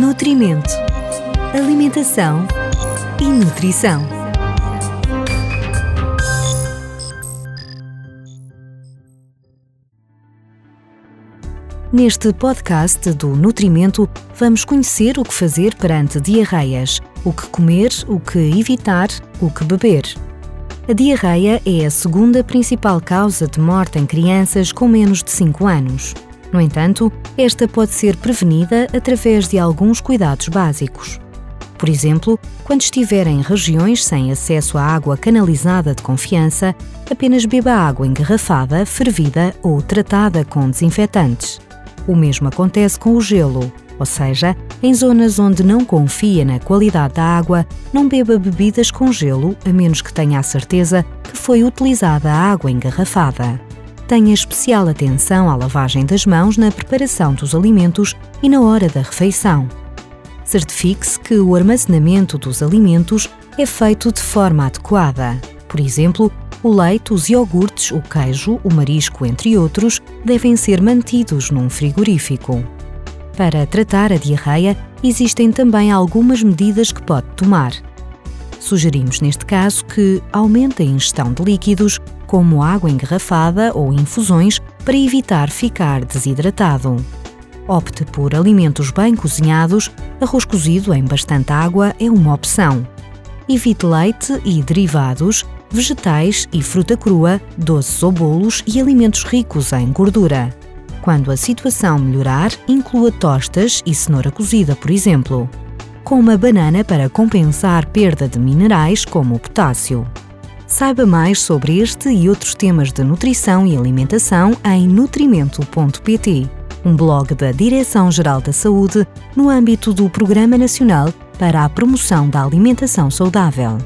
Nutrimento, Alimentação e Nutrição. Neste podcast do Nutrimento, vamos conhecer o que fazer perante diarreias, o que comer, o que evitar, o que beber. A diarreia é a segunda principal causa de morte em crianças com menos de 5 anos. No entanto, esta pode ser prevenida através de alguns cuidados básicos. Por exemplo, quando estiver em regiões sem acesso à água canalizada de confiança, apenas beba água engarrafada, fervida ou tratada com desinfetantes. O mesmo acontece com o gelo, ou seja, em zonas onde não confia na qualidade da água, não beba bebidas com gelo a menos que tenha a certeza que foi utilizada a água engarrafada. Tenha especial atenção à lavagem das mãos na preparação dos alimentos e na hora da refeição. Certifique-se que o armazenamento dos alimentos é feito de forma adequada. Por exemplo, o leite, os iogurtes, o queijo, o marisco, entre outros, devem ser mantidos num frigorífico. Para tratar a diarreia, existem também algumas medidas que pode tomar. Sugerimos neste caso que aumente a ingestão de líquidos, como água engarrafada ou infusões, para evitar ficar desidratado. Opte por alimentos bem cozinhados, arroz cozido em bastante água é uma opção. Evite leite e derivados, vegetais e fruta crua, doces ou bolos e alimentos ricos em gordura. Quando a situação melhorar, inclua tostas e cenoura cozida, por exemplo. Coma banana para compensar perda de minerais como o potássio. Saiba mais sobre este e outros temas de nutrição e alimentação em nutrimento.pt, um blog da Direção-Geral da Saúde no âmbito do Programa Nacional para a Promoção da Alimentação Saudável.